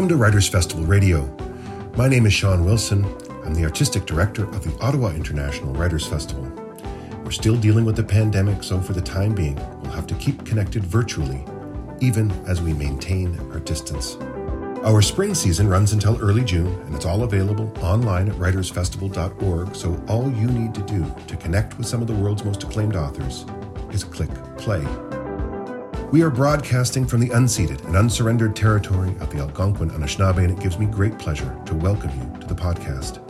Welcome to Writers Festival Radio. My name is Sean Wilson. I'm the artistic director of the Ottawa International Writers Festival. We're still dealing with the pandemic, so for the time being, we'll have to keep connected virtually, even as we maintain our distance. Our spring season runs until early June, and it's all available online at writersfestival.org. So, all you need to do to connect with some of the world's most acclaimed authors is click play. We are broadcasting from the unceded and unsurrendered territory of the Algonquin Anishinaabe, and it gives me great pleasure to welcome you to the podcast.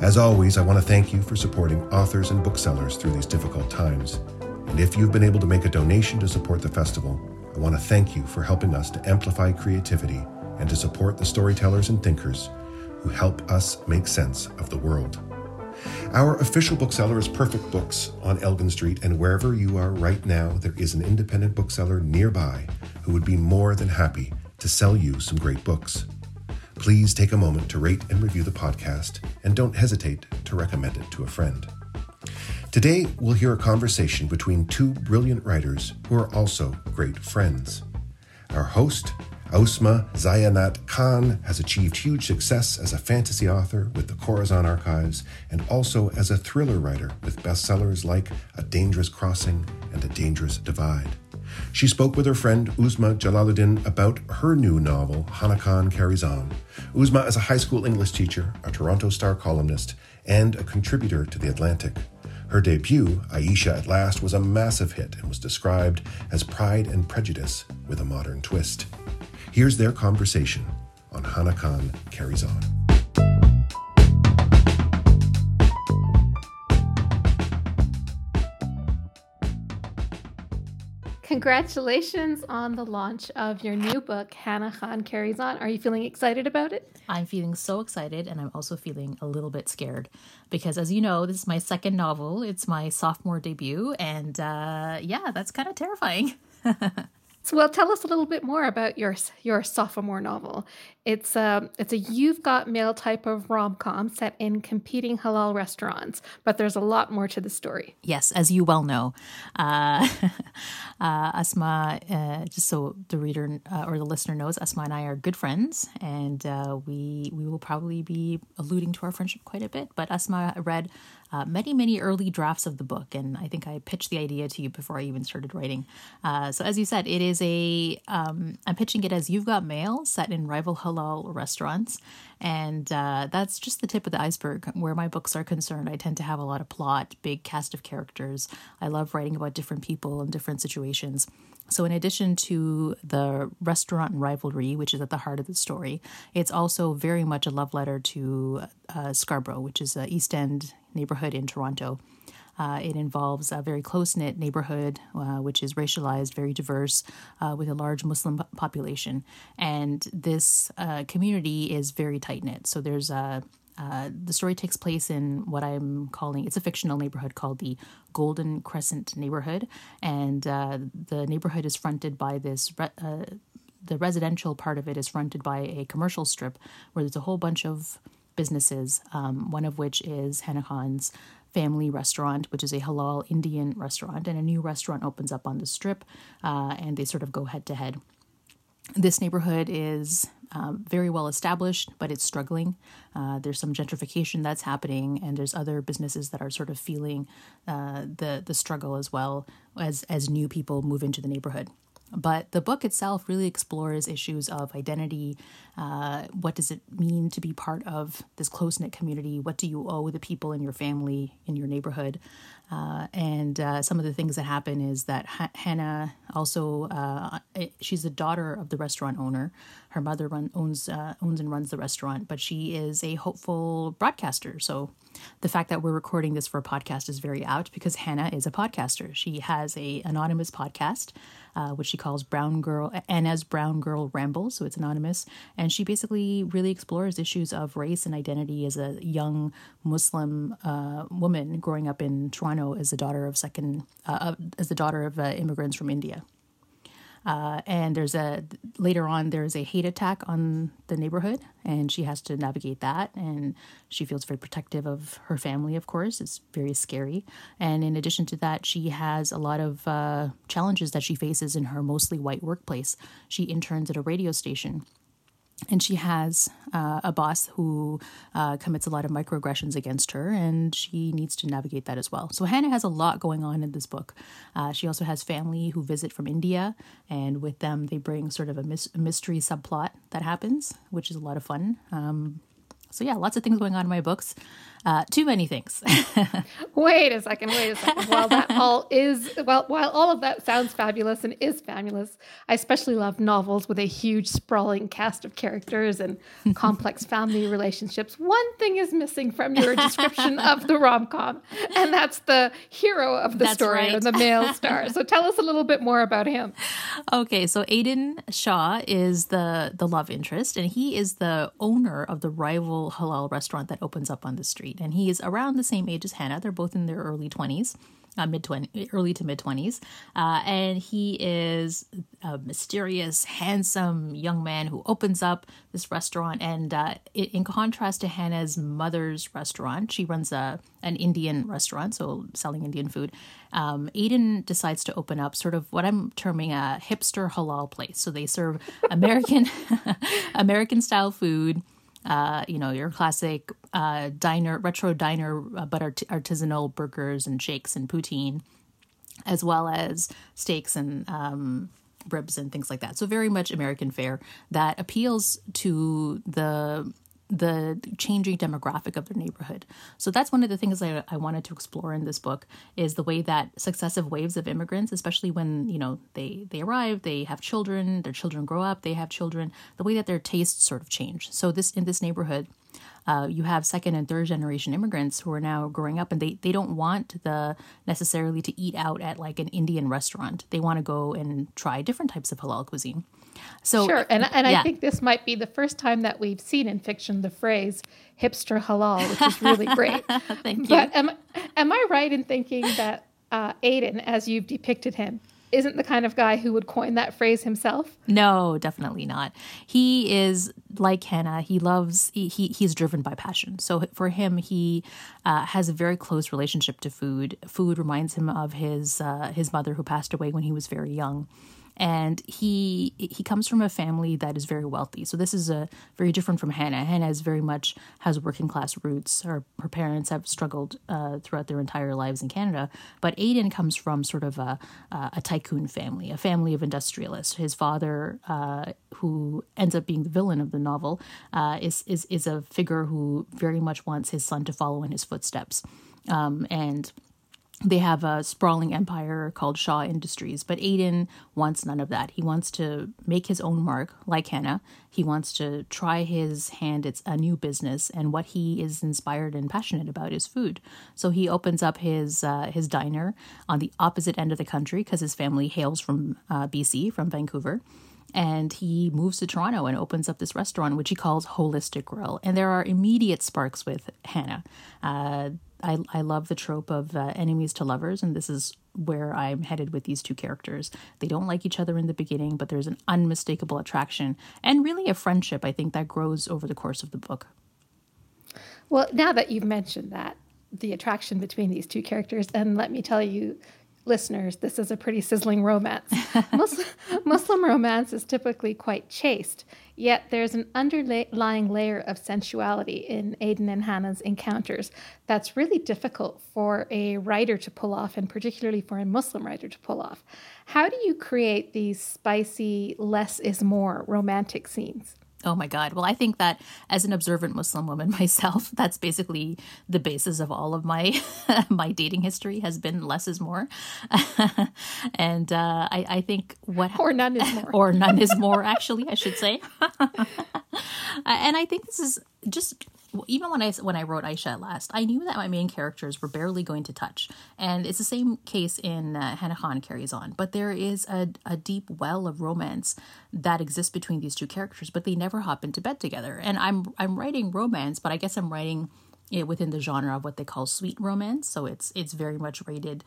As always, I want to thank you for supporting authors and booksellers through these difficult times. And if you've been able to make a donation to support the festival, I want to thank you for helping us to amplify creativity and to support the storytellers and thinkers who help us make sense of the world. Our official bookseller is Perfect Books on Elgin Street, and wherever you are right now, there is an independent bookseller nearby who would be more than happy to sell you some great books. Please take a moment to rate and review the podcast, and don't hesitate to recommend it to a friend. Today, we'll hear a conversation between two brilliant writers who are also great friends. Our host, Ausma Zehanat Khan has achieved huge success as a fantasy author with the Khorasan Archives and also as a thriller writer with bestsellers like A Dangerous Crossing and A Dangerous Divide. She spoke with her friend Uzma Jalaluddin about her new novel, Hana Carries On. Uzma is a high school English teacher, a Toronto Star columnist, and a contributor to The Atlantic. Her debut, Aisha at Last, was a massive hit and was described as Pride and Prejudice with a modern twist. Here's their conversation on Hana Khan Carries On. Congratulations on the launch of your new book, Hana Khan Carries On. Are you feeling excited about it? I'm feeling so excited, and I'm also feeling a little bit scared because, as you know, this is my second novel. It's my sophomore debut, and uh, yeah, that's kind of terrifying. So, well, tell us a little bit more about your your sophomore novel. It's a it's a you've got mail type of rom com set in competing halal restaurants, but there's a lot more to the story. Yes, as you well know, uh, uh, Ausma. Uh, just so the reader uh, or the listener knows, Ausma and I are good friends, and uh, we we will probably be alluding to our friendship quite a bit. But Ausma read uh, many, many early drafts of the book, and I think I pitched the idea to you before I even started writing. So, as you said, it is a. um, pitching it as You've Got Mail, set in rival halal restaurants, and uh, that's just the tip of the iceberg. Where my books are concerned, I tend to have a lot of plot, big cast of characters. I love writing about different people and different situations. So, in addition to the restaurant rivalry, which is at the heart of the story, it's also very much a love letter to uh, Scarborough, which is an East End neighborhood in Toronto. Uh, it involves a very close knit neighborhood, uh, which is racialized, very diverse, uh, with a large Muslim population. And this uh, community is very tight knit. So there's a uh, the story takes place in what I'm calling it's a fictional neighborhood called the Golden Crescent neighborhood, and uh, the neighborhood is fronted by this. Re- uh, the residential part of it is fronted by a commercial strip where there's a whole bunch of businesses. Um, one of which is Hana Khan's family restaurant, which is a halal Indian restaurant, and a new restaurant opens up on the strip, uh, and they sort of go head to head. This neighborhood is um, very well established, but it's struggling. Uh, there's some gentrification that's happening, and there's other businesses that are sort of feeling uh, the the struggle as well as as new people move into the neighborhood. But the book itself really explores issues of identity. Uh, what does it mean to be part of this close knit community? What do you owe the people in your family, in your neighborhood? Uh, and uh, some of the things that happen is that H- Hannah also uh, she's the daughter of the restaurant owner. Her mother run, owns uh, owns and runs the restaurant, but she is a hopeful broadcaster. So the fact that we're recording this for a podcast is very apt because Hannah is a podcaster. She has a anonymous podcast which she calls Brown Girl Anna's Brown Girl Ramble. So it's anonymous, and she basically really explores issues of race and identity as a young Muslim uh, woman growing up in Toronto as the daughter of second uh, as the daughter of uh, immigrants from India. Uh, and there's a later on there's a hate attack on the neighborhood, and she has to navigate that. And she feels very protective of her family. Of course, it's very scary. And in addition to that, she has a lot of uh, challenges that she faces in her mostly white workplace. She interns at a radio station and she has uh, a boss who uh, commits a lot of microaggressions against her, and she needs to navigate that as well. So Hannah has a lot going on in this book. Uh, she also has family who visit from India, and with them they bring sort of a, mis- mystery subplot that happens, which is a lot of fun. Um, so yeah, lots of things going on in my books. Uh, too many things. wait a second. Wait a second. While that all is well, while all of that sounds fabulous and is fabulous, I especially love novels with a huge, sprawling cast of characters and complex family relationships. One thing is missing from your description of the rom com, and that's the hero of the That's story right. or the male star. So tell us a little bit more about him. Okay, so Aydin Shah is the the love interest, and he is the owner of the rival halal restaurant that opens up on the street. And he is around the same age as Hannah. They're both in their early twenties, uh, mid twenty, early to mid twenties, uh, and he is a mysterious, handsome young man who opens up this restaurant. And uh, in contrast to Hannah's mother's restaurant, she runs a an Indian restaurant, so selling Indian food. Um, Aydin decides to open up sort of what I'm terming a hipster halal place. So they serve American American style food. Uh, you know, your classic uh, diner, retro diner, uh, but art- artisanal burgers and shakes and poutine, as well as steaks and um, ribs and things like that. So very much American fare that appeals to the the changing demographic of their neighborhood. So that's one of the things I, I wanted to explore in this book is the way that successive waves of immigrants, especially when you know they they arrive, they have children, their children grow up, they have children, the way that their tastes sort of change. So this in this neighborhood, uh, you have second and third generation immigrants who are now growing up and they, they don't want the necessarily to eat out at like an Indian restaurant. They want to go and try different types of halal cuisine. So Sure, and and yeah. I think this might be the first time that we've seen in fiction the phrase "hipster halal," which is really great. Thank you. But am am I right in thinking that uh, Aydin, as you've depicted him, isn't the kind of guy who would coin that phrase himself? No, definitely not. He is like Hannah. He loves. He, he he's driven by passion. So for him, he uh, has a very close relationship to food. Food reminds him of his uh, his mother who passed away when he was very young. And he he comes from a family that is very wealthy. So this is a very different from Hannah. Hannah is very much has working class roots. Her her parents have struggled uh, throughout their entire lives in Canada. But Aydin comes from sort of a a tycoon family, a family of industrialists. His father, uh, who ends up being the villain of the novel, uh, is is is a figure who very much wants his son to follow in his footsteps, um, and they have a sprawling empire called Shah Industries, but Aydin wants none of that. He wants to make his own mark, like Hannah. He wants to try his hand at a new business, and what he is inspired and passionate about is food. So he opens up his uh, his diner on the opposite end of the country because his family hails from uh, BC, from Vancouver and he moves to Toronto and opens up this restaurant, which he calls Holistic Grill. And there are immediate sparks with Hannah. Uh, I, I love the trope of uh, enemies to lovers, and this is where I'm headed with these two characters. They don't like each other in the beginning, but there's an unmistakable attraction and really a friendship, I think, that grows over the course of the book. Well, now that you've mentioned that, the attraction between these two characters, then let me tell you, listeners, this is a pretty sizzling romance. Muslim, Muslim romance is typically quite chaste, yet there's an underlying layer of sensuality in Aydin and Hannah's encounters that's really difficult for a writer to pull off, and particularly for a Muslim writer to pull off. How do you create these spicy, less is more romantic scenes? Oh my God. Well, I think that as an observant Muslim woman myself, that's basically the basis of all of my my dating history has been less is more. and uh, I, I think what Or none is more. or none is more actually i should say and i think this is just even when i when i wrote aisha at last i knew that my main characters were barely going to touch and it's the same case in uh, hana khan carries on but there is a, a deep well of romance that exists between these two characters but they never hop into bed together and i'm i'm writing romance but i guess i'm writing it within the genre of what they call sweet romance. So it's it's very much rated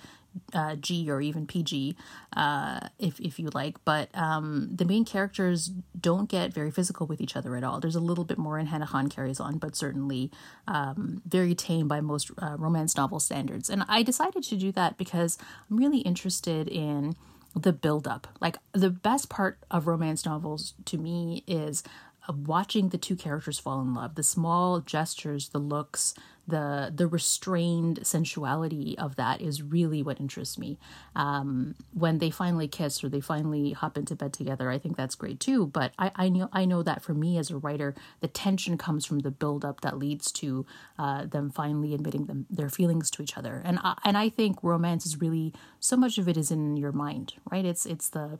uh, G or even PG, uh, if if you like. But um, the main characters don't get very physical with each other at all. There's a little bit more in Hana Khan carries on, but certainly um, very tame by most uh, romance novel standards. And I decided to do that because I'm really interested in the build up. Like the best part of romance novels to me is watching the two characters fall in love, the small gestures, the looks, the the restrained sensuality of that is really what interests me. Um, when they finally kiss or they finally hop into bed together, I think that's great too. But I, I know I know that for me as a writer, the tension comes from the buildup that leads to uh, them finally admitting them their feelings to each other. And I, and I think romance is really so much of it is in your mind, right? It's it's the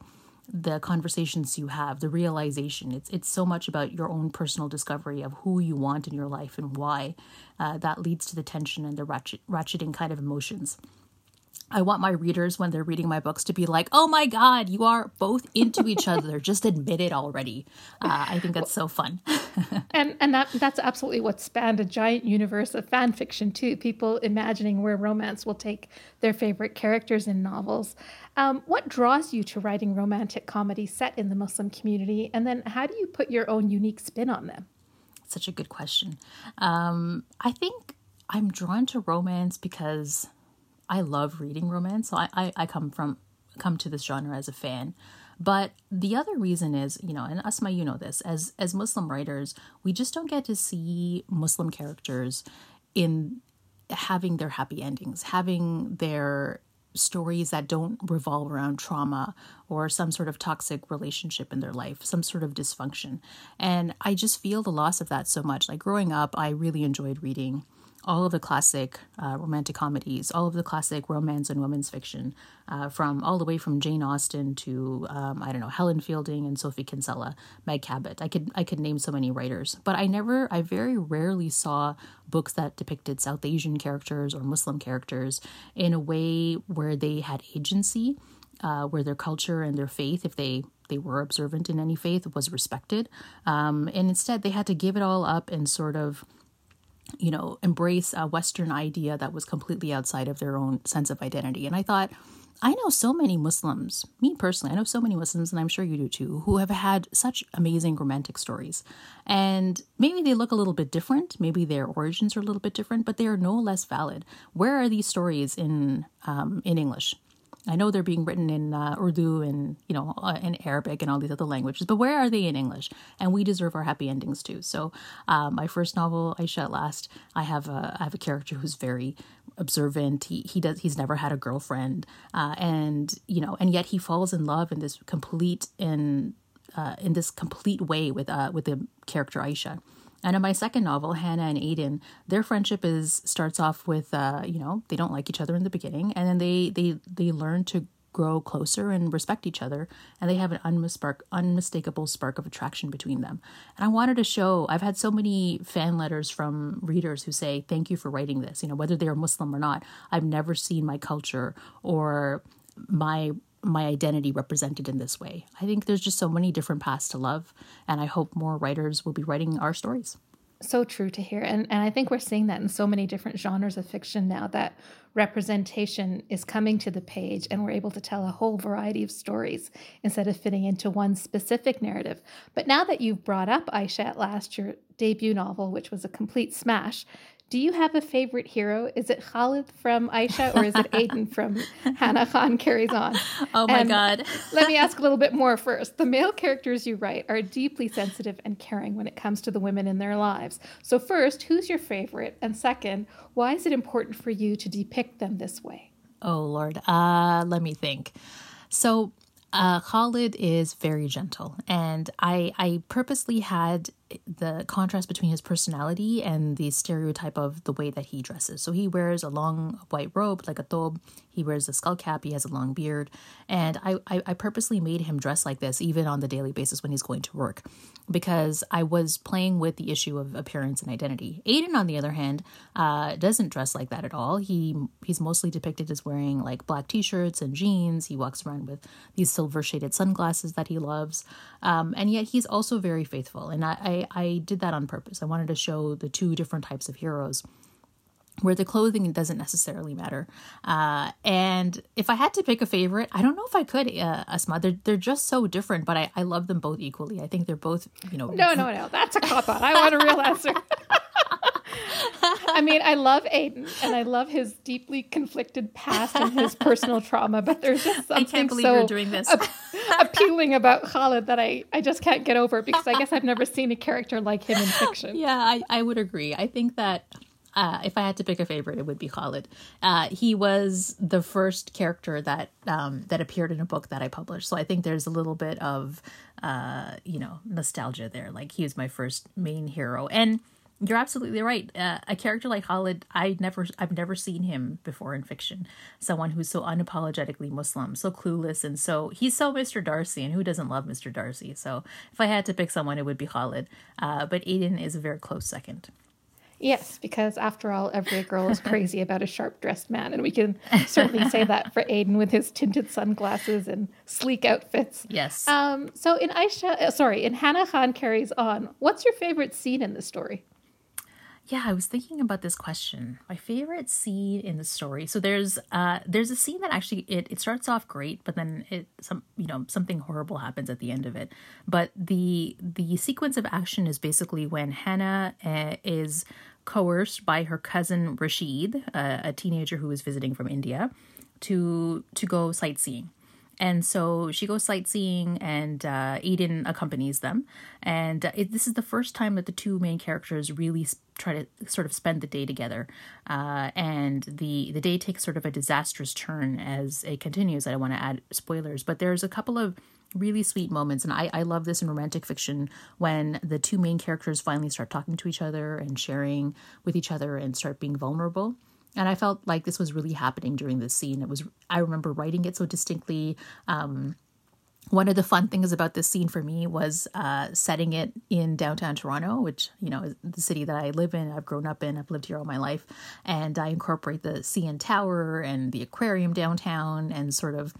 the conversations you have, the realization. It's it's so much about your own personal discovery of who you want in your life and why. Uh, that leads to the tension and the ratchet, ratcheting kind of emotions. I want my readers, when they're reading my books, to be like, "Oh my God, you are both into each other. Just admit it already." Uh, I think that's so fun. and and that that's absolutely what spanned a giant universe of fan fiction too. People imagining where romance will take their favorite characters in novels. Um, what draws you to writing romantic comedies set in the Muslim community, and then how do you put your own unique spin on them? Such a good question. Um, I think I'm drawn to romance because I love reading romance. So I, I, I come from come to this genre as a fan. But the other reason is, you know, and Ausma, you know this, as as Muslim writers, we just don't get to see Muslim characters in having their happy endings, having their stories that don't revolve around trauma or some sort of toxic relationship in their life, some sort of dysfunction. And I just feel the loss of that so much. Like growing up, I really enjoyed reading all of the classic uh, romantic comedies, all of the classic romance and women's fiction, uh, from all the way from Jane Austen to um, I don't know Helen Fielding and Sophie Kinsella, Meg Cabot. I could I could name so many writers, but I never, I very rarely saw books that depicted South Asian characters or Muslim characters in a way where they had agency, uh, where their culture and their faith, if they they were observant in any faith, was respected, um, and instead they had to give it all up and sort of you know, embrace a Western idea that was completely outside of their own sense of identity. And I thought, I know so many Muslims, me personally, I know so many Muslims, and I'm sure you do too, who have had such amazing romantic stories. And maybe they look a little bit different, maybe their origins are a little bit different, but they are no less valid. Where are these stories in um, in English? I know they're being written in uh, Urdu and you know uh, in Arabic and all these other languages, but where are they in English? And we deserve our happy endings too. So, uh, my first novel, Aisha at Last, I have a I have a character who's very observant. He he does he's never had a girlfriend, uh, and you know, and yet he falls in love in this complete in uh, in this complete way with uh, with the character Aisha. And in my second novel, Hannah and Aydin, their friendship is starts off with uh, you know, they don't like each other in the beginning, and then they they they learn to grow closer and respect each other, and they have an unmistakable spark of attraction between them. And I wanted to show. I've had so many fan letters from readers who say, "Thank you for writing this." You know, whether they are Muslim or not, I've never seen my culture or my my identity represented in this way. I think there's just so many different paths to love, and I hope more writers will be writing our stories. So true to hear. And, and I think we're seeing that in so many different genres of fiction now that representation is coming to the page and we're able to tell a whole variety of stories instead of fitting into one specific narrative. But now that you've brought up Aisha at last, your debut novel, which was a complete smash, do you have a favorite hero? Is it Khalid from Aisha or is it Aydin from Hana Khan Carries On? Oh my and God. let me ask a little bit more first. The male characters you write are deeply sensitive and caring when it comes to the women in their lives. So, first, who's your favorite? And second, why is it important for you to depict them this way? Oh, Lord. Uh, let me think. So, uh, Khalid is very gentle, and I I purposely had the contrast between his personality and the stereotype of the way that he dresses. So he wears a long white robe like a thobe. He wears a skull cap. He has a long beard, and I, I, I purposely made him dress like this even on the daily basis when he's going to work, because I was playing with the issue of appearance and identity. Aydin, on the other hand, uh, doesn't dress like that at all. He he's mostly depicted as wearing like black t-shirts and jeans. He walks around with these silver shaded sunglasses that he loves, um, and yet he's also very faithful. And I, I I did that on purpose. I wanted to show the two different types of heroes where the clothing doesn't necessarily matter. Uh, and if I had to pick a favorite, I don't know if I could, uh, Ausma. They're, they're just so different, but I, I love them both equally. I think they're both, you know. No, no, no. That's a cop out. I want a real answer. I mean, I love Aydin and I love his deeply conflicted past and his personal trauma, but there's just something I can't believe so you're doing this. ap- appealing about Khalid that I, I just can't get over because I guess I've never seen a character like him in fiction. Yeah, I, I would agree. I think that uh, if I had to pick a favorite, it would be Khalid. Uh, he was the first character that um, that appeared in a book that I published, so I think there's a little bit of uh, you know nostalgia there. Like he was my first main hero, and you're absolutely right. Uh, a character like Khalid, I never, I've never seen him before in fiction. Someone who's so unapologetically Muslim, so clueless, and so he's so Mr. Darcy, and who doesn't love Mr. Darcy? So if I had to pick someone, it would be Khalid. Uh, but Aydin is a very close second. Yes, because after all, every girl is crazy about a sharp dressed man. And we can certainly say that for Aydin with his tinted sunglasses and sleek outfits. Yes. Um, so in Aisha, uh, sorry, in Hana Khan Carries On, what's your favorite scene in the story? Yeah, I was thinking about this question. My favorite scene in the story. So there's uh there's a scene that actually it, it starts off great, but then it some you know something horrible happens at the end of it. But the the sequence of action is basically when Hannah uh, is coerced by her cousin Rashid, uh, a teenager who is visiting from India, to to go sightseeing. And so she goes sightseeing, and uh, Aydin accompanies them. And uh, it, this is the first time that the two main characters really try to sort of spend the day together. Uh, and the the day takes sort of a disastrous turn as it continues. I don't want to add spoilers, but there's a couple of really sweet moments and I, I love this in romantic fiction when the two main characters finally start talking to each other and sharing with each other and start being vulnerable and I felt like this was really happening during this scene. It was I remember writing it so distinctly. Um, one of the fun things about this scene for me was uh, setting it in downtown Toronto, which you know is the city that I live in. I've grown up in. I've lived here all my life, and I incorporate the CN Tower and the aquarium downtown, and sort of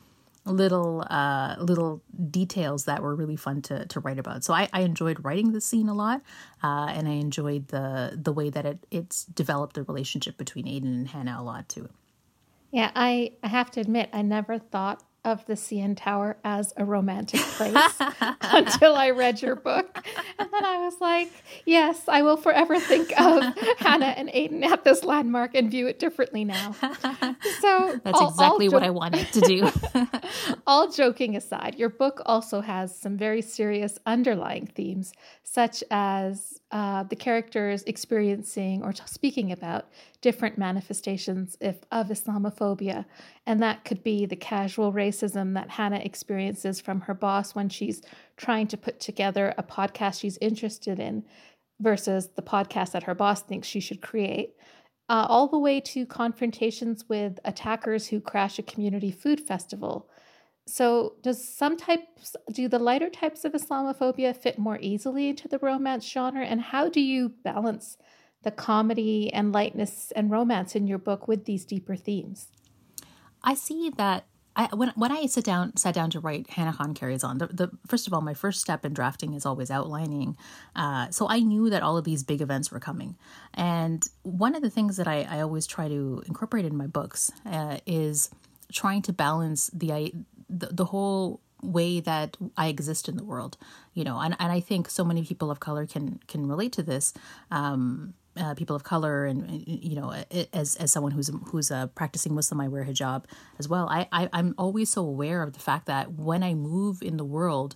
little uh, little details that were really fun to to write about. So I, I enjoyed writing the scene a lot, uh, and I enjoyed the the way that it it's developed the relationship between Aydin and Hannah a lot too. Yeah, I, I have to admit, I never thought of the CN Tower as a romantic place until I read your book. And then I was like, yes, I will forever think of Hannah and Aydin at this landmark and view it differently now. So that's all, exactly all what I wanted to do. all joking aside, your book also has some very serious underlying themes, such as uh, the characters experiencing or speaking about different manifestations if, of Islamophobia. And that could be the casual racism that Hannah experiences from her boss when she's trying to put together a podcast she's interested in versus the podcast that her boss thinks she should create. Uh, all the way to confrontations with attackers who crash a community food festival so, does some types, do the lighter types of Islamophobia fit more easily into the romance genre? And how do you balance the comedy and lightness and romance in your book with these deeper themes? I see that I, when when I sit down sat down to write Hana Khan carries on. The, the first of all, my first step in drafting is always outlining. Uh, so I knew that all of these big events were coming, and one of the things that I, I always try to incorporate in my books uh, is trying to balance the the, the whole way that I exist in the world, you know, and, and I think so many people of color can can relate to this. Um, uh, people of color, and you know, as as someone who's who's a practicing Muslim, I wear hijab as well. I, I I'm always so aware of the fact that when I move in the world,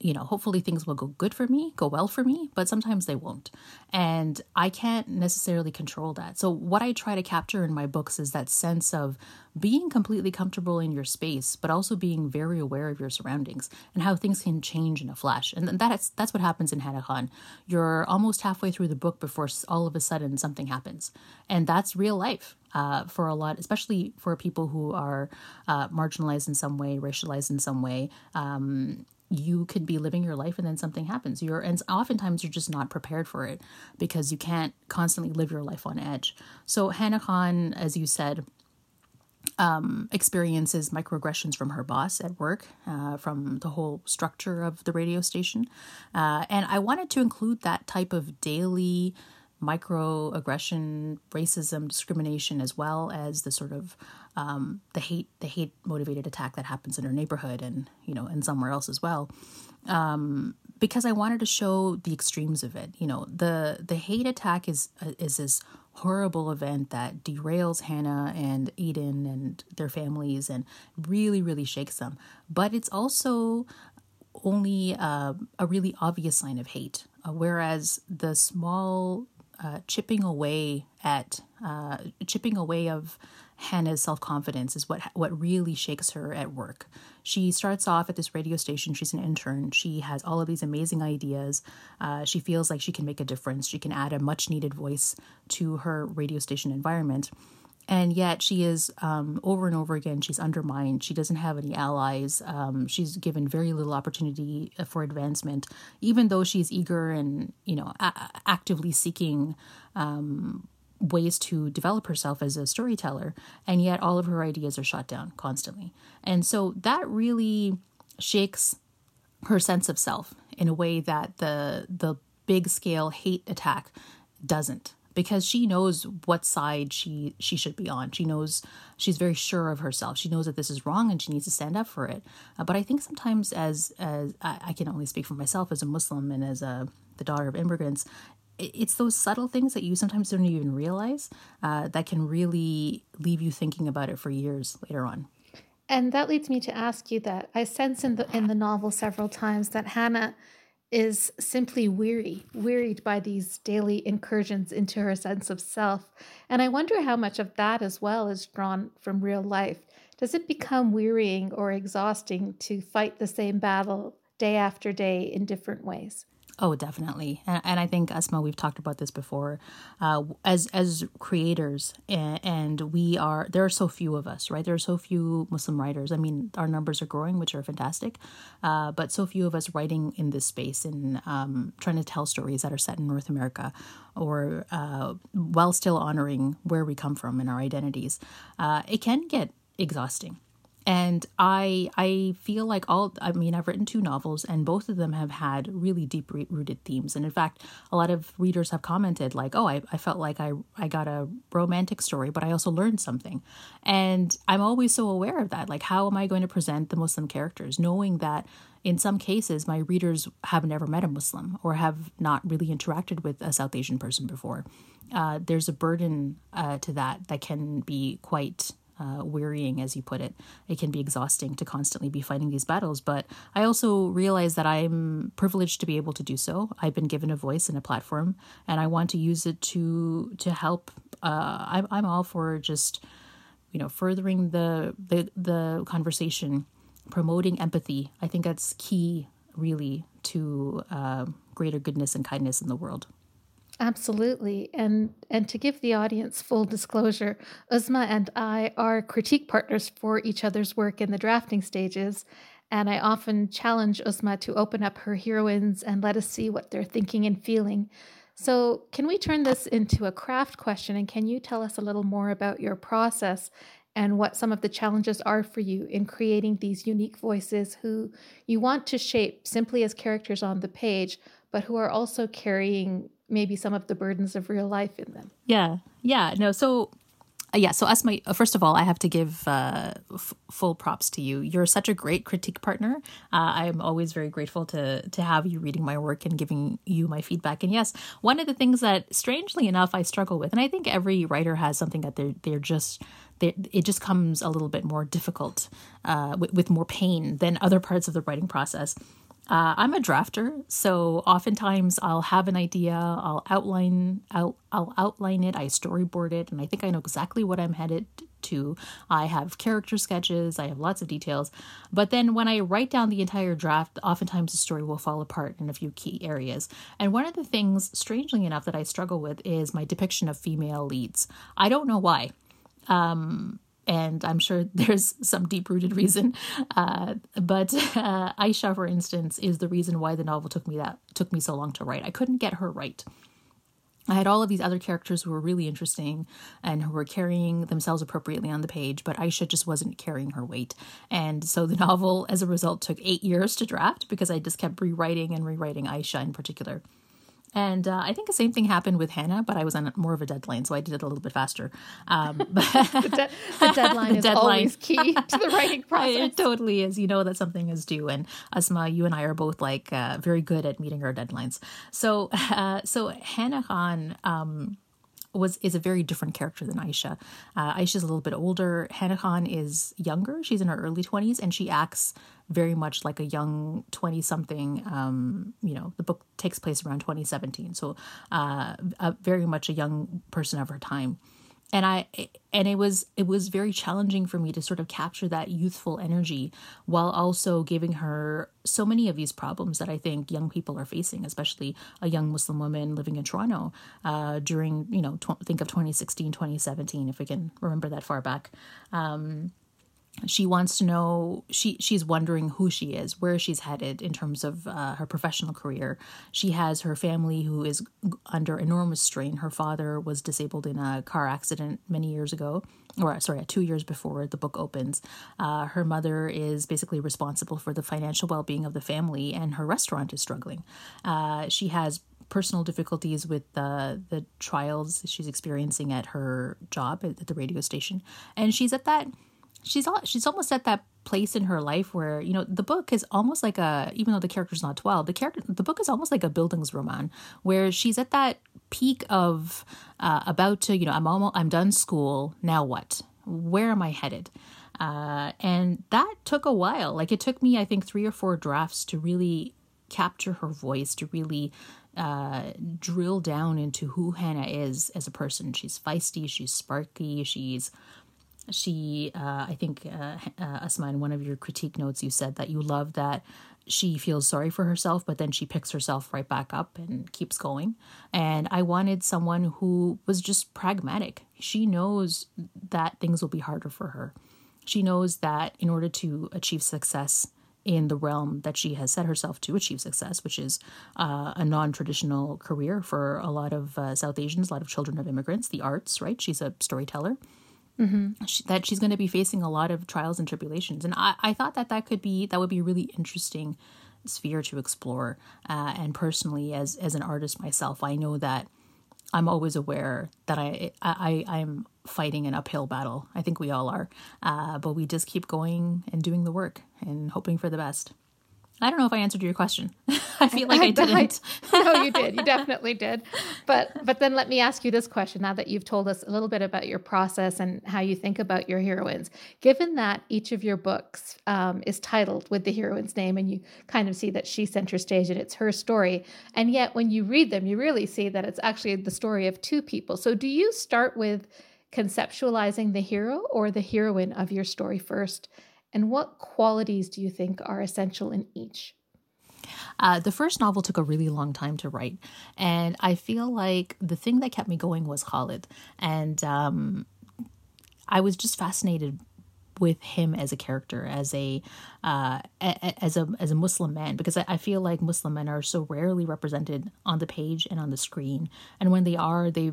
you know, hopefully things will go good for me, go well for me, but sometimes they won't. And I can't necessarily control that. So, what I try to capture in my books is that sense of being completely comfortable in your space, but also being very aware of your surroundings and how things can change in a flash. And that's that's what happens in Hannah Khan. You're almost halfway through the book before all of a sudden something happens, and that's real life uh, for a lot, especially for people who are uh, marginalized in some way, racialized in some way. Um, you could be living your life and then something happens you're and oftentimes you're just not prepared for it because you can't constantly live your life on edge so hannah khan as you said um, experiences microaggressions from her boss at work, uh, from the whole structure of the radio station. Uh, and I wanted to include that type of daily microaggression, racism, discrimination, as well as the sort of um, the hate, the hate motivated attack that happens in her neighborhood and you know and somewhere else as well. Um, because I wanted to show the extremes of it. You know, the the hate attack is is this horrible event that derails Hannah and Aydin and their families and really, really shakes them. But it's also only uh, a really obvious sign of hate, uh, whereas the small uh, chipping away at uh, chipping away of Hannah's self confidence is what what really shakes her at work. She starts off at this radio station. She's an intern. She has all of these amazing ideas. Uh, she feels like she can make a difference. She can add a much needed voice to her radio station environment. And yet, she is um, over and over again, she's undermined. She doesn't have any allies. Um, she's given very little opportunity for advancement, even though she's eager and, you know, a- actively seeking um, ways to develop herself as a storyteller, and yet all of her ideas are shot down constantly. And so that really shakes her sense of self in a way that the the big scale hate attack doesn't because she knows what side she she should be on. She knows she's very sure of herself. She knows that this is wrong and she needs to stand up for it. Uh, but i think sometimes as as I, I, can only speak for myself as a muslim and as a the daughter of immigrants it's those subtle things that you sometimes don't even realize uh, that can really leave you thinking about it for years later on. And that leads me to ask you that I sense in the in the novel several times that Hannah is simply weary, wearied by these daily incursions into her sense of self. And I wonder how much of that as well is drawn from real life. Does it become wearying or exhausting to fight the same battle day after day in different ways? Oh, definitely, and, and I think Ausma, we've talked about this before. Uh, as as creators, and, and, we are there are so few of us, right? There are so few Muslim writers. I mean, our numbers are growing, which are fantastic, uh, but so few of us writing in this space and um, trying to tell stories that are set in North America, or uh, while still honoring where we come from and our identities. Uh, it can get exhausting and i i feel like all i mean i've written two novels and both of them have had really deep rooted themes. And in fact a lot of readers have commented like oh i, I felt like i i got a romantic story but i also learned something. And i'm always so aware of that. Like how am i going to present the muslim characters? Knowing that in some cases my readers have never met a muslim or have not really interacted with a south asian person before. Uh, there's a burden uh, to that that can be quite uh, wearying, as you put it. It can be exhausting to constantly be fighting these battles. But I also realize that I'm privileged to be able to do so. I've been given a voice and a platform, and I want to use it to to help. Uh, I'm I'm all for just you know furthering the the the conversation, promoting empathy. I think that's key, really, to uh, greater goodness and kindness in the world. Absolutely. And and to give the audience full disclosure, Uzma and I are critique partners for each other's work in the drafting stages. And I often challenge Uzma to open up her heroines and let us see what they're thinking and feeling. So, can we turn this into a craft question? And can you tell us a little more about your process and what some of the challenges are for you in creating these unique voices who you want to shape simply as characters on the page, but who are also carrying maybe some of the burdens of real life in them. Yeah, yeah, no. So, uh, yeah. So, as my first of all, I have to give uh, f- full props to you. You're such a great critique partner. Uh, I'm always very grateful to to have you reading my work and giving you my feedback. And yes, one of the things that, strangely enough, I struggle with, and I think every writer has something that they're they're just it just comes a little bit more difficult uh, with, with, more pain than other parts of the writing process uh, I'm a drafter, so oftentimes I'll have an idea, I'll outline, I'll, I'll outline it, I storyboard it, and I think I know exactly what I'm headed to. I have character sketches, I have lots of details, but then when I write down the entire draft, oftentimes the story will fall apart in a few key areas. And one of the things, strangely enough, that I struggle with is my depiction of female leads. I don't know why. Um, and I'm sure there's some deep rooted reason. Uh, but uh, Aisha, for instance, is the reason why the novel took me that took me so long to write. I couldn't get her right. I had all of these other characters who were really interesting and who were carrying themselves appropriately on the page, but Aisha just wasn't carrying her weight. And so the novel, as a result, took eight years to draft because I just kept rewriting and rewriting Aisha in particular. And uh, I think the same thing happened with Hannah, but I was on more of a deadline, so I did it a little bit faster. Um, but the, de- the, deadline the is deadline. always key to the writing process. it totally is. You know that something is due, and Ausma, you and I are both like uh, very good at meeting our deadlines. So, uh, so Hannah Khan. Um, was is a very different character than Aisha. Uh, Aisha's a little bit older. Hannah Khan is younger. She's in her early twenties, and she acts very much like a young twenty something. Um, you know, the book takes place around twenty seventeen, so uh, very much a young person of her time and i and it was it was very challenging for me to sort of capture that youthful energy while also giving her so many of these problems that i think young people are facing especially a young muslim woman living in toronto uh, during you know tw- think of 2016 2017 if we can remember that far back um, she wants to know she she's wondering who she is where she's headed in terms of uh, her professional career. She has her family who is under enormous strain. Her father was disabled in a car accident many years ago or sorry two years before the book opens. Uh, her mother is basically responsible for the financial well-being of the family and her restaurant is struggling. Uh, she has personal difficulties with the the trials she's experiencing at her job at the radio station. And she's at that she's all, she's almost at that place in her life where you know the book is almost like a even though the character's not 12 the character the book is almost like a bildungsroman where she's at that peak of uh, about to you know i'm almost i'm done school now what? Where am i headed? Uh, and that took a while. Like it took me i think three or four drafts to really capture her voice to really uh, drill down into who hannah is as a person. She's feisty she's sparky she's she uh, i think uh, uh, ausma in one of your critique notes you said that you love that she feels sorry for herself but then she picks herself right back up and keeps going. And i wanted someone who was just pragmatic. She knows that things will be harder for her. She knows that in order to achieve success in the realm that she has set herself to achieve success, which is uh, a non traditional career for a lot of uh, South Asians, a lot of children of immigrants, the arts, right? She's a storyteller mm-hmm. she, that she's going to be facing a lot of trials and tribulations. And I, I thought that that could be that would be a really interesting sphere to explore. Uh, and personally, as as an artist myself, I know that I'm always aware that I, I I'm fighting an uphill battle. I think we all are, uh, but we just keep going and doing the work and hoping for the best. I don't know if I answered your question. I feel like I, I didn't. I, no, you did. You definitely did. But but then let me ask you this question now that you've told us a little bit about your process and how you think about your heroines. Given that each of your books um, is titled with the heroine's name, and you kind of see that she's center stage and it's her story, and yet when you read them, you really see that it's actually the story of two people. So do you start with conceptualizing the hero or the heroine of your story first? And what qualities do you think are essential in each? Uh, the first novel took a really long time to write, and I feel like the thing that kept me going was Khalid, and um, I was just fascinated with him as a character, as a uh, as a as a Muslim man, because I, I, feel like Muslim men are so rarely represented on the page and on the screen, and when they are, they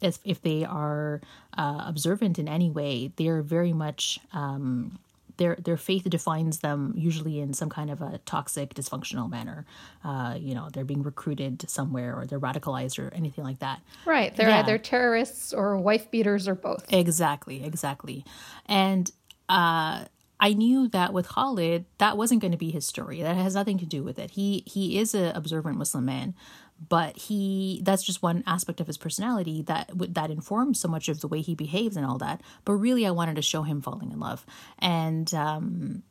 if if they are uh, observant in any way, they are very much um, their their faith defines them usually in some kind of a toxic, dysfunctional manner. Uh, you know, they're being recruited somewhere, or they're radicalized, or anything like that. Right. They're yeah. either terrorists or wife beaters, or both. Exactly. Exactly. And uh, I knew that with Khalid, that wasn't going to be his story. That has nothing to do with it. He he is an observant Muslim man, but he that's just one aspect of his personality that that informs so much of the way he behaves and all that but really i wanted to show him falling in love and um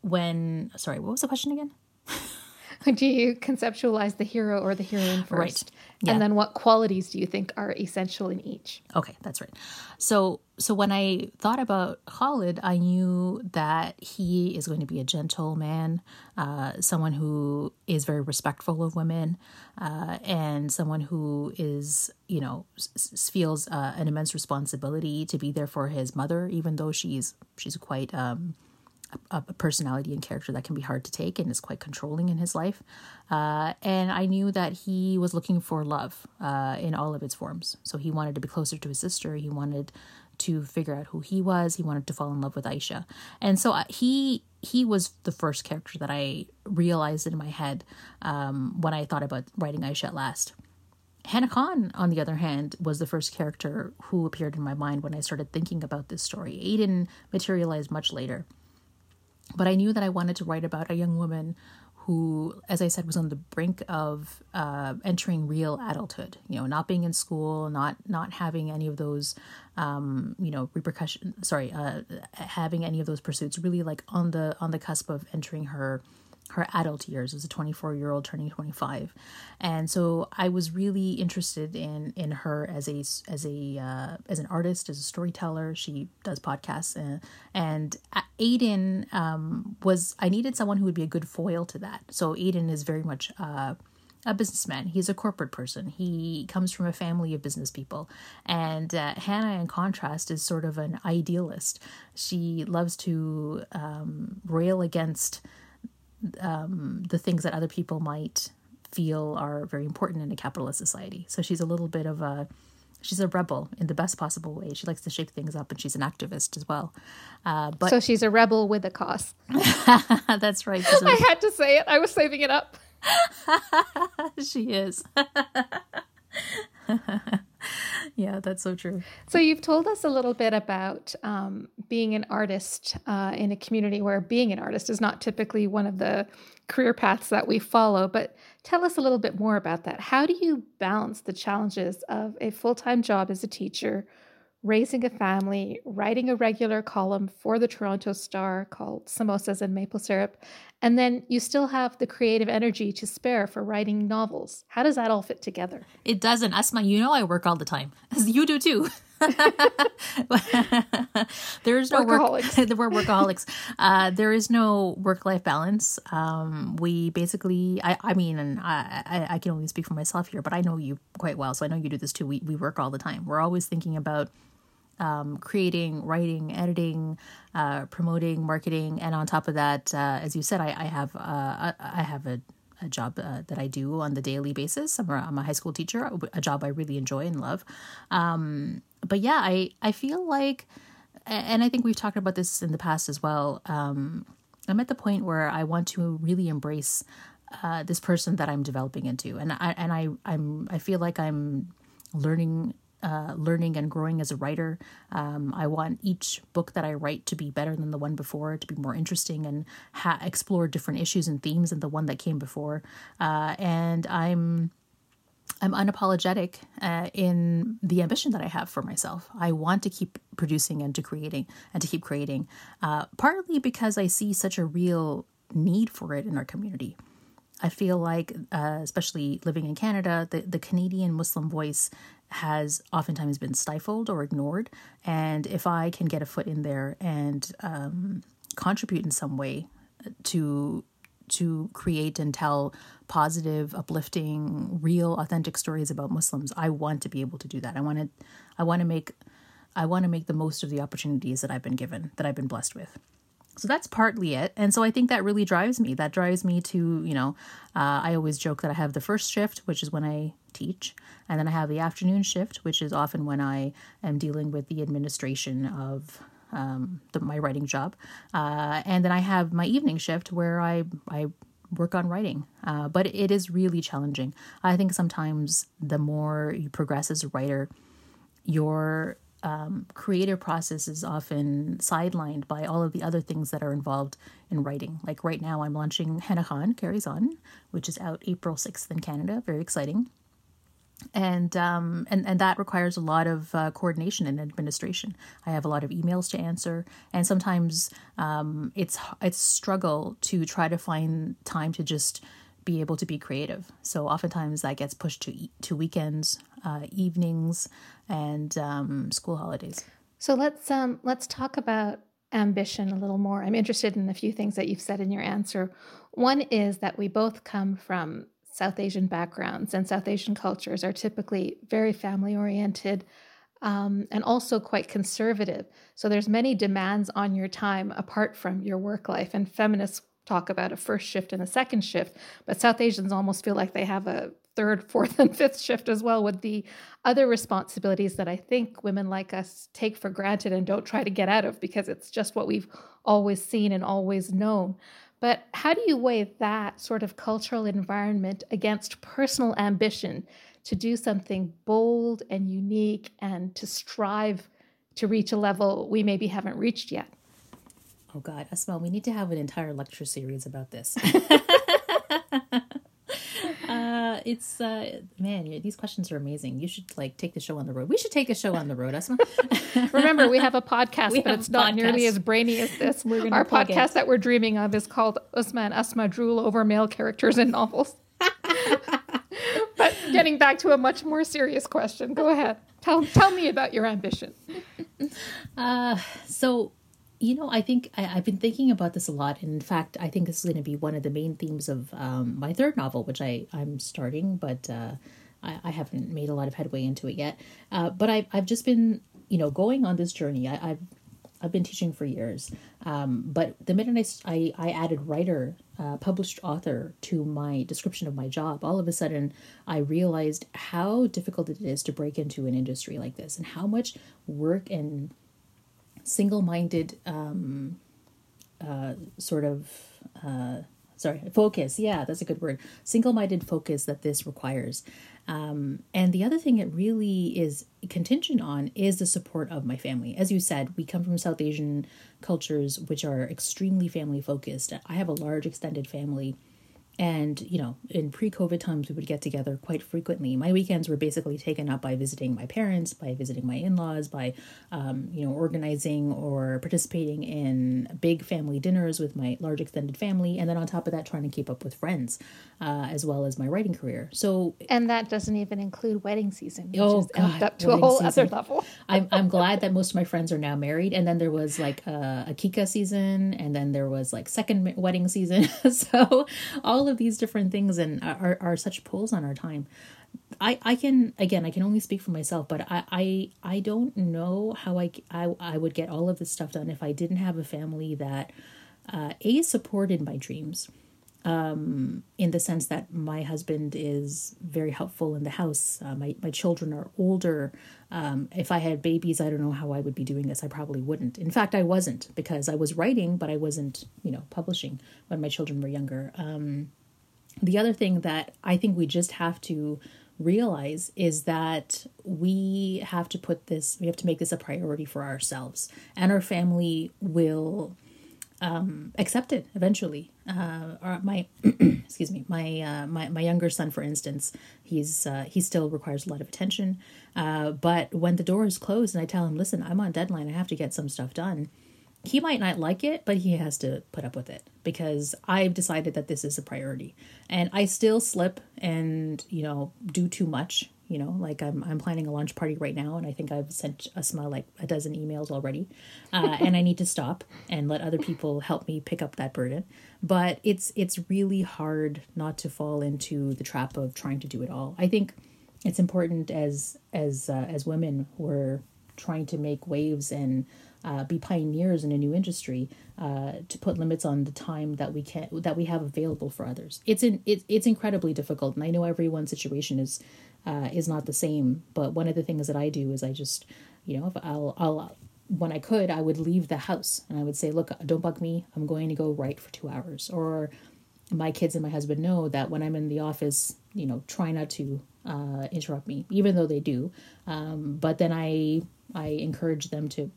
when sorry what was the question again do you conceptualize the hero or the heroine first right. yeah. and then what qualities do you think are essential in each okay that's right so so when i thought about khalid i knew that he is going to be a gentle man uh, someone who is very respectful of women uh, and someone who is you know s- feels uh, an immense responsibility to be there for his mother even though she's she's quite um, a, personality and character that can be hard to take and is quite controlling in his life. Uh, and I knew that he was looking for love uh, in all of its forms. So he wanted to be closer to his sister. He wanted to figure out who he was. He wanted to fall in love with Aisha. And so uh, he he was the first character that I realized in my head um, when I thought about writing Aisha at last. Hannah Khan, on the other hand, was the first character who appeared in my mind when I started thinking about this story. Aydin materialized much later. But I knew that I wanted to write about a young woman who, as I said, was on the brink of uh, entering real adulthood. You know, not being in school, not not having any of those, um, you know, repercussion. Sorry, uh, having any of those pursuits. Really, like on the on the cusp of entering her her adult years as a 24 year old turning 25 and so i was really interested in in her as a as a uh, as an artist as a storyteller she does podcasts and, and Aydin um, was i needed someone who would be a good foil to that so Aydin is very much uh, a businessman. He's a corporate person. He comes from a family of business people. And uh, Hana, in contrast, is sort of an idealist. She loves to um, rail against um, the things that other people might feel are very important in a capitalist society. So she's a little bit of a she's a rebel in the best possible way. She likes to shake things up, and she's an activist as well. Uh, but so she's a rebel with a cause. That's right. I had to say it. I was saving it up. she is. yeah, that's so true. So, you've told us a little bit about um, being an artist uh, in a community where being an artist is not typically one of the career paths that we follow. But tell us a little bit more about that. How do you balance the challenges of a full time job as a teacher, raising a family, writing a regular column for the Toronto Star called Samosas and Maple Syrup, and then you still have the creative energy to spare for writing novels. How does that all fit together? It doesn't. Ausma, you know I work all the time. You do too. there is no workaholics. Work, we're workaholics. Uh, there is no work-life balance. Um, we basically, I, I mean, and I, I, I, can only speak for myself here, but I know you quite well, so I know you do this too. We we work all the time. We're always thinking about um, creating, writing, editing, uh, promoting, marketing, and on top of that, uh, as you said, I, I have uh, I have a, a job uh, that I do on the daily basis. I'm a, I'm a high school teacher, a job I really enjoy and love. Um, but yeah, I I feel like, and I think we've talked about this in the past as well. Um, I'm at the point where I want to really embrace uh, this person that I'm developing into, and I and I I'm I feel like I'm learning uh, learning and growing as a writer. Um, I want each book that I write to be better than the one before, to be more interesting and ha- explore different issues and themes than the one that came before. Uh, and I'm I'm unapologetic uh, in the ambition that I have for myself. I want to keep producing and to creating and to keep creating, uh, partly because I see such a real need for it in our community. I feel like, uh, especially living in Canada, the, the Canadian Muslim voice has oftentimes been stifled or ignored. And if I can get a foot in there and um, contribute in some way to to create and tell positive, uplifting, real, authentic stories about Muslims, I want to be able to do that. I want to, I want to make, I want to make the most of the opportunities that I've been given, that I've been blessed with. So that's partly it. And so I think that really drives me. That drives me to, you know, uh, I always joke that I have the first shift, which is when I teach, and then I have the afternoon shift, which is often when I am dealing with the administration of um, the, my writing job. Uh, and then I have my evening shift where I, I work on writing. Uh, but it is really challenging. I think sometimes the more you progress as a writer, your um, creative process is often sidelined by all of the other things that are involved in writing. Like right now, I'm launching Hana Khan Carries On, which is out April 6th in Canada. Very exciting. And um, and and that requires a lot of uh, coordination and administration. I have a lot of emails to answer, and sometimes um, it's it's struggle to try to find time to just be able to be creative. So oftentimes that gets pushed to to weekends, uh, evenings, and um, school holidays. So let's um, let's talk about ambition a little more. I'm interested in a few things that you've said in your answer. One is that we both come from South Asian backgrounds, and South Asian cultures are typically very family oriented. Um, and also quite conservative. So there's many demands on your time apart from your work life. And feminists talk about a first shift and a second shift, but South Asians almost feel like they have a third, fourth, and fifth shift as well with the other responsibilities that I think women like us take for granted and don't try to get out of because it's just what we've always seen and always known. But how do you weigh that sort of cultural environment against personal ambition to do something bold and unique and to strive to reach a level we maybe haven't reached yet? Oh God, Ausma, we need to have an entire lecture series about this. uh, it's uh, man, these questions are amazing. You should like take the show on the road. We should take a show on the road, Ausma. Remember, we have a podcast, We but it's not nearly as brainy as this. gonna Our plug it. podcast that we're dreaming of is called Usman Ausma Drool Over Male Characters in Novels. but getting back to a much more serious question, go ahead. Tell, tell me about your ambition. So, you know, I think I, I've been thinking about this a lot. And in fact, I think this is going to be one of the main themes of um, my third novel, which I, I'm starting, but uh, I, I haven't made a lot of headway into it yet. Uh, but I, I've just been, you know, going on this journey. I, I've I've been teaching for years, um, but the minute I I added writer, uh, published author to my description of my job, all of a sudden I realized how difficult it is to break into an industry like this, and how much work and single-minded um, uh, sort of uh, sorry focus. Yeah that's a good word. Single-minded focus that this requires. Um, and the other thing it really is contingent on is the support of my family. As you said we come from south asian cultures which are extremely family focused i have a large extended family and, you know, in pre COVID times, we would get together quite frequently. My weekends were basically taken up by visiting my parents, by visiting my in laws, by, um, you know, organizing or participating in big family dinners with my large extended family. And then on top of that, trying to keep up with friends, uh, as well as my writing career. So And that doesn't even include wedding season, which Oh, is God, up to a whole season. other level. I'm I'm glad that most of my friends are now married. And then there was like a, a aqiqah season, and then there was like second wedding season. so all of these different things and are are such pulls on our time. I, I can again I can only speak for myself, but I, I I don't know how I, I I would get all of this stuff done if I didn't have a family that uh, a supported my dreams in the sense that my husband is very helpful in the house. Uh, my my children are older. Um, if I had babies, I don't know how I would be doing this. I probably wouldn't. In fact, I wasn't because I was writing, but I wasn't, you know, publishing when my children were younger. Um, the other thing that I think we just have to realize is that we have to put this, we have to make this a priority for ourselves, and our family will accept it eventually. Uh, or my excuse me, my uh, my my younger son, for instance, he's uh, he still requires a lot of attention. Uh, but when the door is closed and I tell him, "Listen, I'm on deadline. I have to get some stuff done," he might not like it, but he has to put up with it because I've decided that this is a priority. And I still slip and you know do too much. You know, like I'm I'm planning a lunch party right now, and I think I've sent Ausma like a dozen emails already, uh, and I need to stop and let other people help me pick up that burden. But it's it's really hard not to fall into the trap of trying to do it all. I think it's important as as uh, as women we're trying to make waves and uh, be pioneers in a new industry uh, to put limits on the time that we can that we have available for others. It's in it, it's incredibly difficult, and I know everyone's situation is uh, is not the same. But one of the things that I do is I just you know if I'll I'll when I could I would leave the house and I would say, look, don't bug me. I'm going to go write for two hours or my kids and my husband know that when I'm in the office, you know, try not to uh, interrupt me, even though they do. Um, but then I I encourage them to,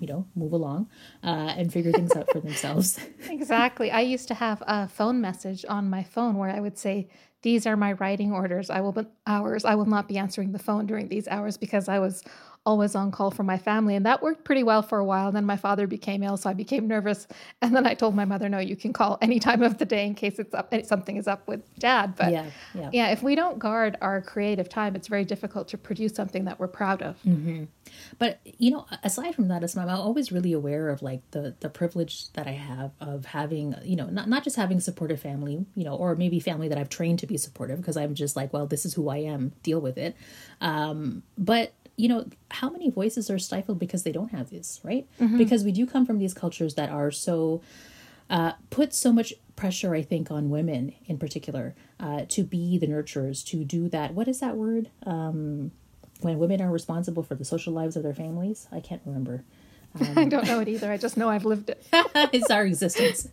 you know, move along uh, and figure things out for themselves. Exactly. I used to have a phone message on my phone where I would say, "These are my writing orders. I will be hours. I will not be answering the phone during these hours because I was always on call for my family." And that worked pretty well for a while. Then my father became ill, so I became nervous. And then I told my mother, "No, you can call any time of the day in case it's up something is up with dad." But Yeah, yeah. yeah, if we don't guard our creative time, it's very difficult to produce something that we're proud of. But you know, aside from that, Ausma, I'm always really aware of like the the privilege that I have of having, you know, not not just having supportive family, you know, or maybe family that I've trained to be supportive because I'm just like, well, this is who I am, deal with it. Um, but you know, how many voices are stifled because they don't have this, right? Because we do come from these cultures that are so uh, put so much pressure, I think, on women in particular uh, to be the nurturers, to do that. What is that word? Um, when women are responsible for the social lives of their families, I can't remember. I don't know it either. I just know I've lived it. it's our existence.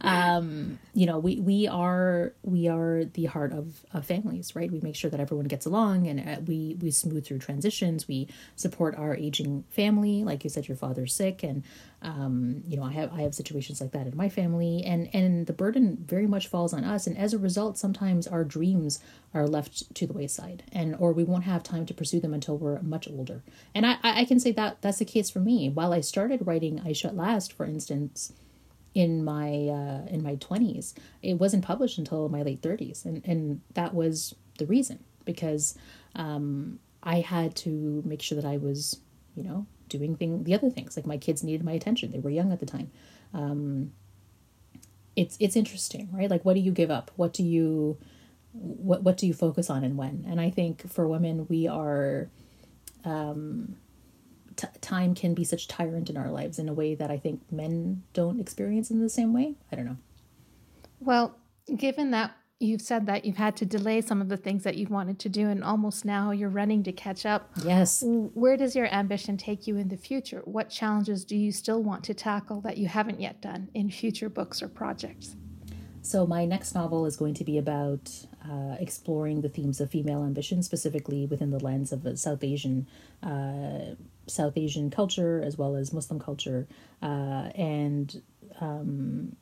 Um, you know, we we are we are the heart of, of families, right? We make sure that everyone gets along, and uh, we we smooth through transitions. We support our aging family, like you said, your father's sick, and um, you know, I have I have situations like that in my family, and and the burden very much falls on us, and as a result, sometimes our dreams are left to the wayside, and or we won't have time to pursue them until we're much older. And I I can say that that's the case for me. While I started writing Ayesha At Last, for instance in my uh, in my 20s it wasn't published until my late 30s and and that was the reason because um, i had to make sure that i was you know doing thing the other things. Like my kids needed my attention. They were young at the time. Um, it's it's interesting right? Like what do you give up? What do you what what do you focus on and when? And i think for women we are um t- time can be such tyrant in our lives in a way that I think men don't experience in the same way. I don't know. Well, given that you've said that you've had to delay some of the things that you've wanted to do and almost now you're running to catch up. Yes. Where does your ambition take you in the future? What challenges do you still want to tackle that you haven't yet done in future books or projects? So, my next novel is going to be about uh, exploring the themes of female ambition, specifically within the lens of a South Asian uh, South Asian culture as well as Muslim culture, uh, and um,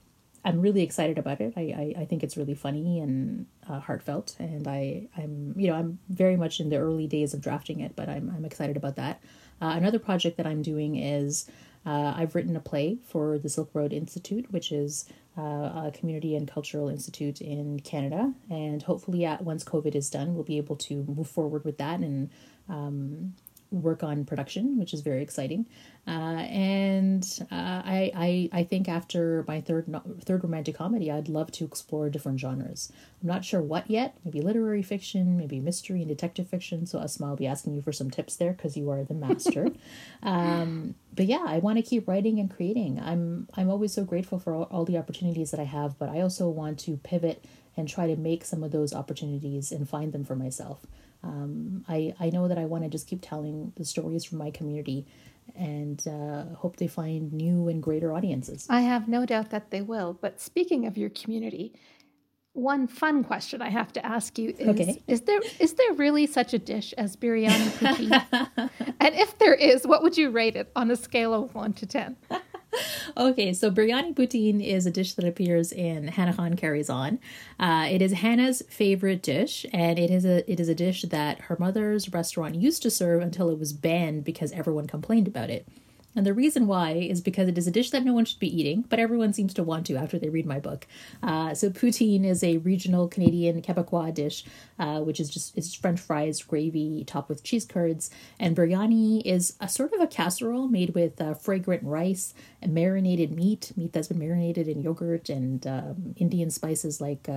I'm really excited about it. I, I, I think it's really funny and uh, heartfelt, and I I'm you know I'm very much in the early days of drafting it, but I'm I'm excited about that. Uh, another project that I'm doing is uh, I've written a play for the Silk Road Institute, which is uh, a community and cultural institute in Canada, and hopefully, at, once COVID is done, we'll be able to move forward with that and um, work on production, which is very exciting. Uh, and uh, I, I I think after my third third romantic comedy, I'd love to explore different genres. I'm not sure what yet. Maybe literary fiction, maybe mystery and detective fiction. So Ausma, I'll be asking you for some tips there because you are the master. um, but yeah, I want to keep writing and creating. I'm I'm always so grateful for all, all the opportunities that I have, but I also want to pivot and try to make some of those opportunities and find them for myself. Um, I, I know that I want to just keep telling the stories from my community and uh, hope they find new and greater audiences. I have no doubt that they will. But speaking of your community, one fun question I have to ask you is: Okay. Is there is there really such a dish as biryani and if there is, what would you rate it on a scale of one to ten? Okay, so biryani poutine is a dish that appears in Hana Khan Carries On. Uh, it is Hana's favorite dish, and it is a it is a dish that her mother's restaurant used to serve until it was banned because everyone complained about it. And the reason why is because it is a dish that no one should be eating, but everyone seems to want to after they read my book. Uh, so poutine is a regional Canadian Quebecois dish, uh, which is just it's French fries, gravy topped with cheese curds, and biryani is a sort of a casserole made with uh, fragrant rice and marinated meat, meat that's been marinated in yogurt and um, Indian spices like.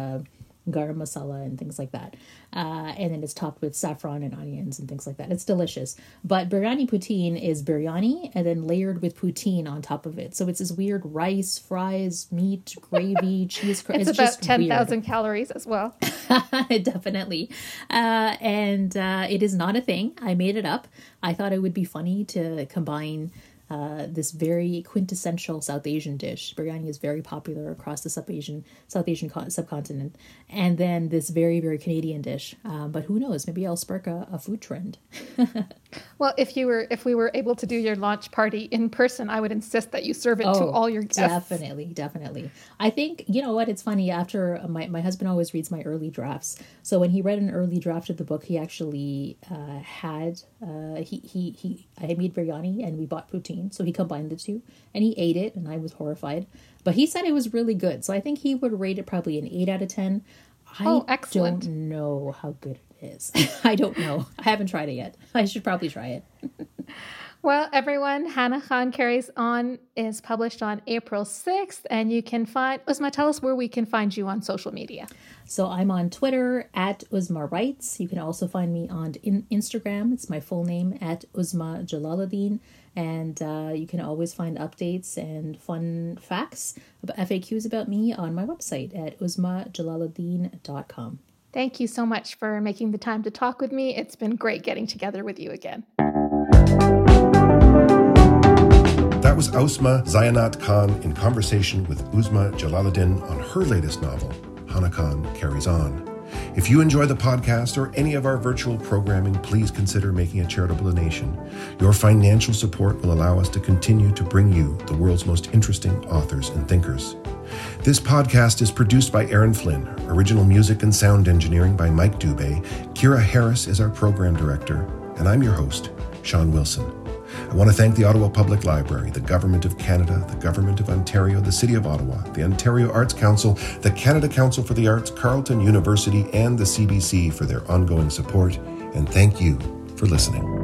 Garam masala and things like that. Uh, and then it's topped with saffron and onions and things like that. It's delicious. But biryani poutine is biryani and then layered with poutine on top of it. So it's this weird rice, fries, meat, gravy, cheese. Cr- It's, it's about just ten calories as well. Definitely. Uh, and uh, it is not a thing. I made it up. I thought it would be funny to combine uh, this very quintessential South Asian dish. Biryani is very popular across the South Asian South Asian co- subcontinent, and then this very very Canadian dish. Um, but who knows? Maybe I'll spark a, a food trend. Well, if you were if we were able to do your launch party in person, I would insist that you serve it to all your guests. Oh, Definitely, definitely. I think you know what? It's funny. After my my husband always reads my early drafts, so when he read an early draft of the book, he actually uh, had uh, he he he. I had made biryani and we bought poutine, so he combined the two and he ate it, and I was horrified. But he said it was really good, so I think he would rate it probably an eight out of ten. I Oh, excellent. don't know how good it is. I don't know. I haven't tried it yet. I should probably try it. Well, everyone, Hana Khan Carries On is published on April 6th, and you can find Uzma, tell us where we can find you on social media. So I'm on Twitter at Uzma Writes. You can also find me on in- Instagram. It's my full name at Uzma Jalaluddin. And uh, you can always find updates and fun facts, about FAQs about me on my website at uzmajalaluddin.com. Thank you so much for making the time to talk with me. It's been great getting together with you again. That was Ausma Zehanat Khan in conversation with Uzma Jalaluddin on her latest novel, Hana Khan Carries On. If you enjoy the podcast or any of our virtual programming, please consider making a charitable donation. Your financial support will allow us to continue to bring you the world's most interesting authors and thinkers. This podcast is produced by Aaron Flynn, original music and sound engineering by Mike Dubé. Kira Harris is our program director, and I'm your host, Sean Wilson. I want to thank the Ottawa Public Library, the Government of Canada, the Government of Ontario, the City of Ottawa, the Ontario Arts Council, the Canada Council for the Arts, Carleton University, and the CBC for their ongoing support. And thank you for listening.